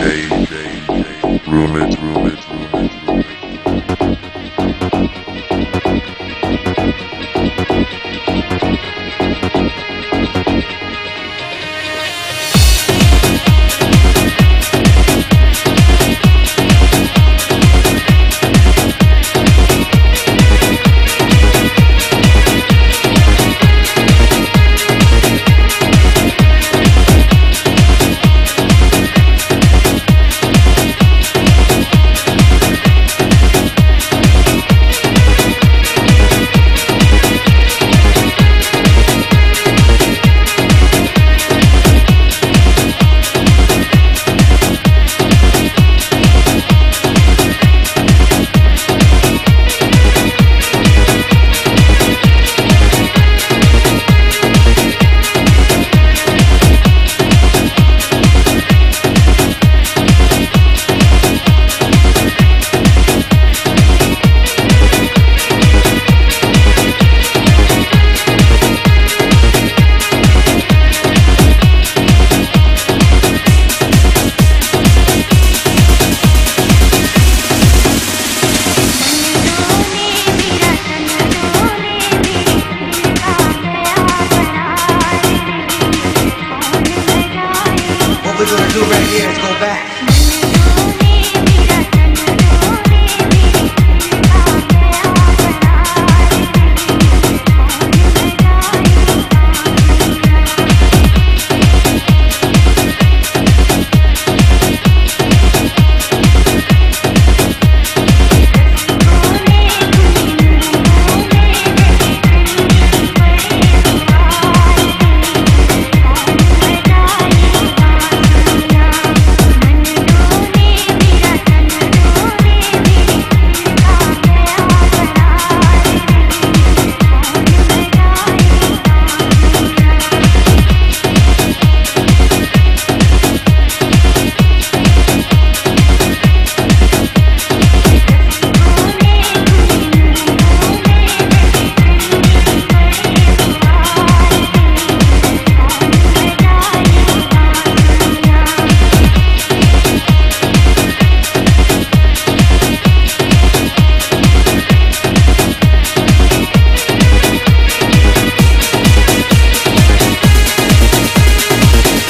J, J, J, room it, room it.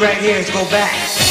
right here is go back.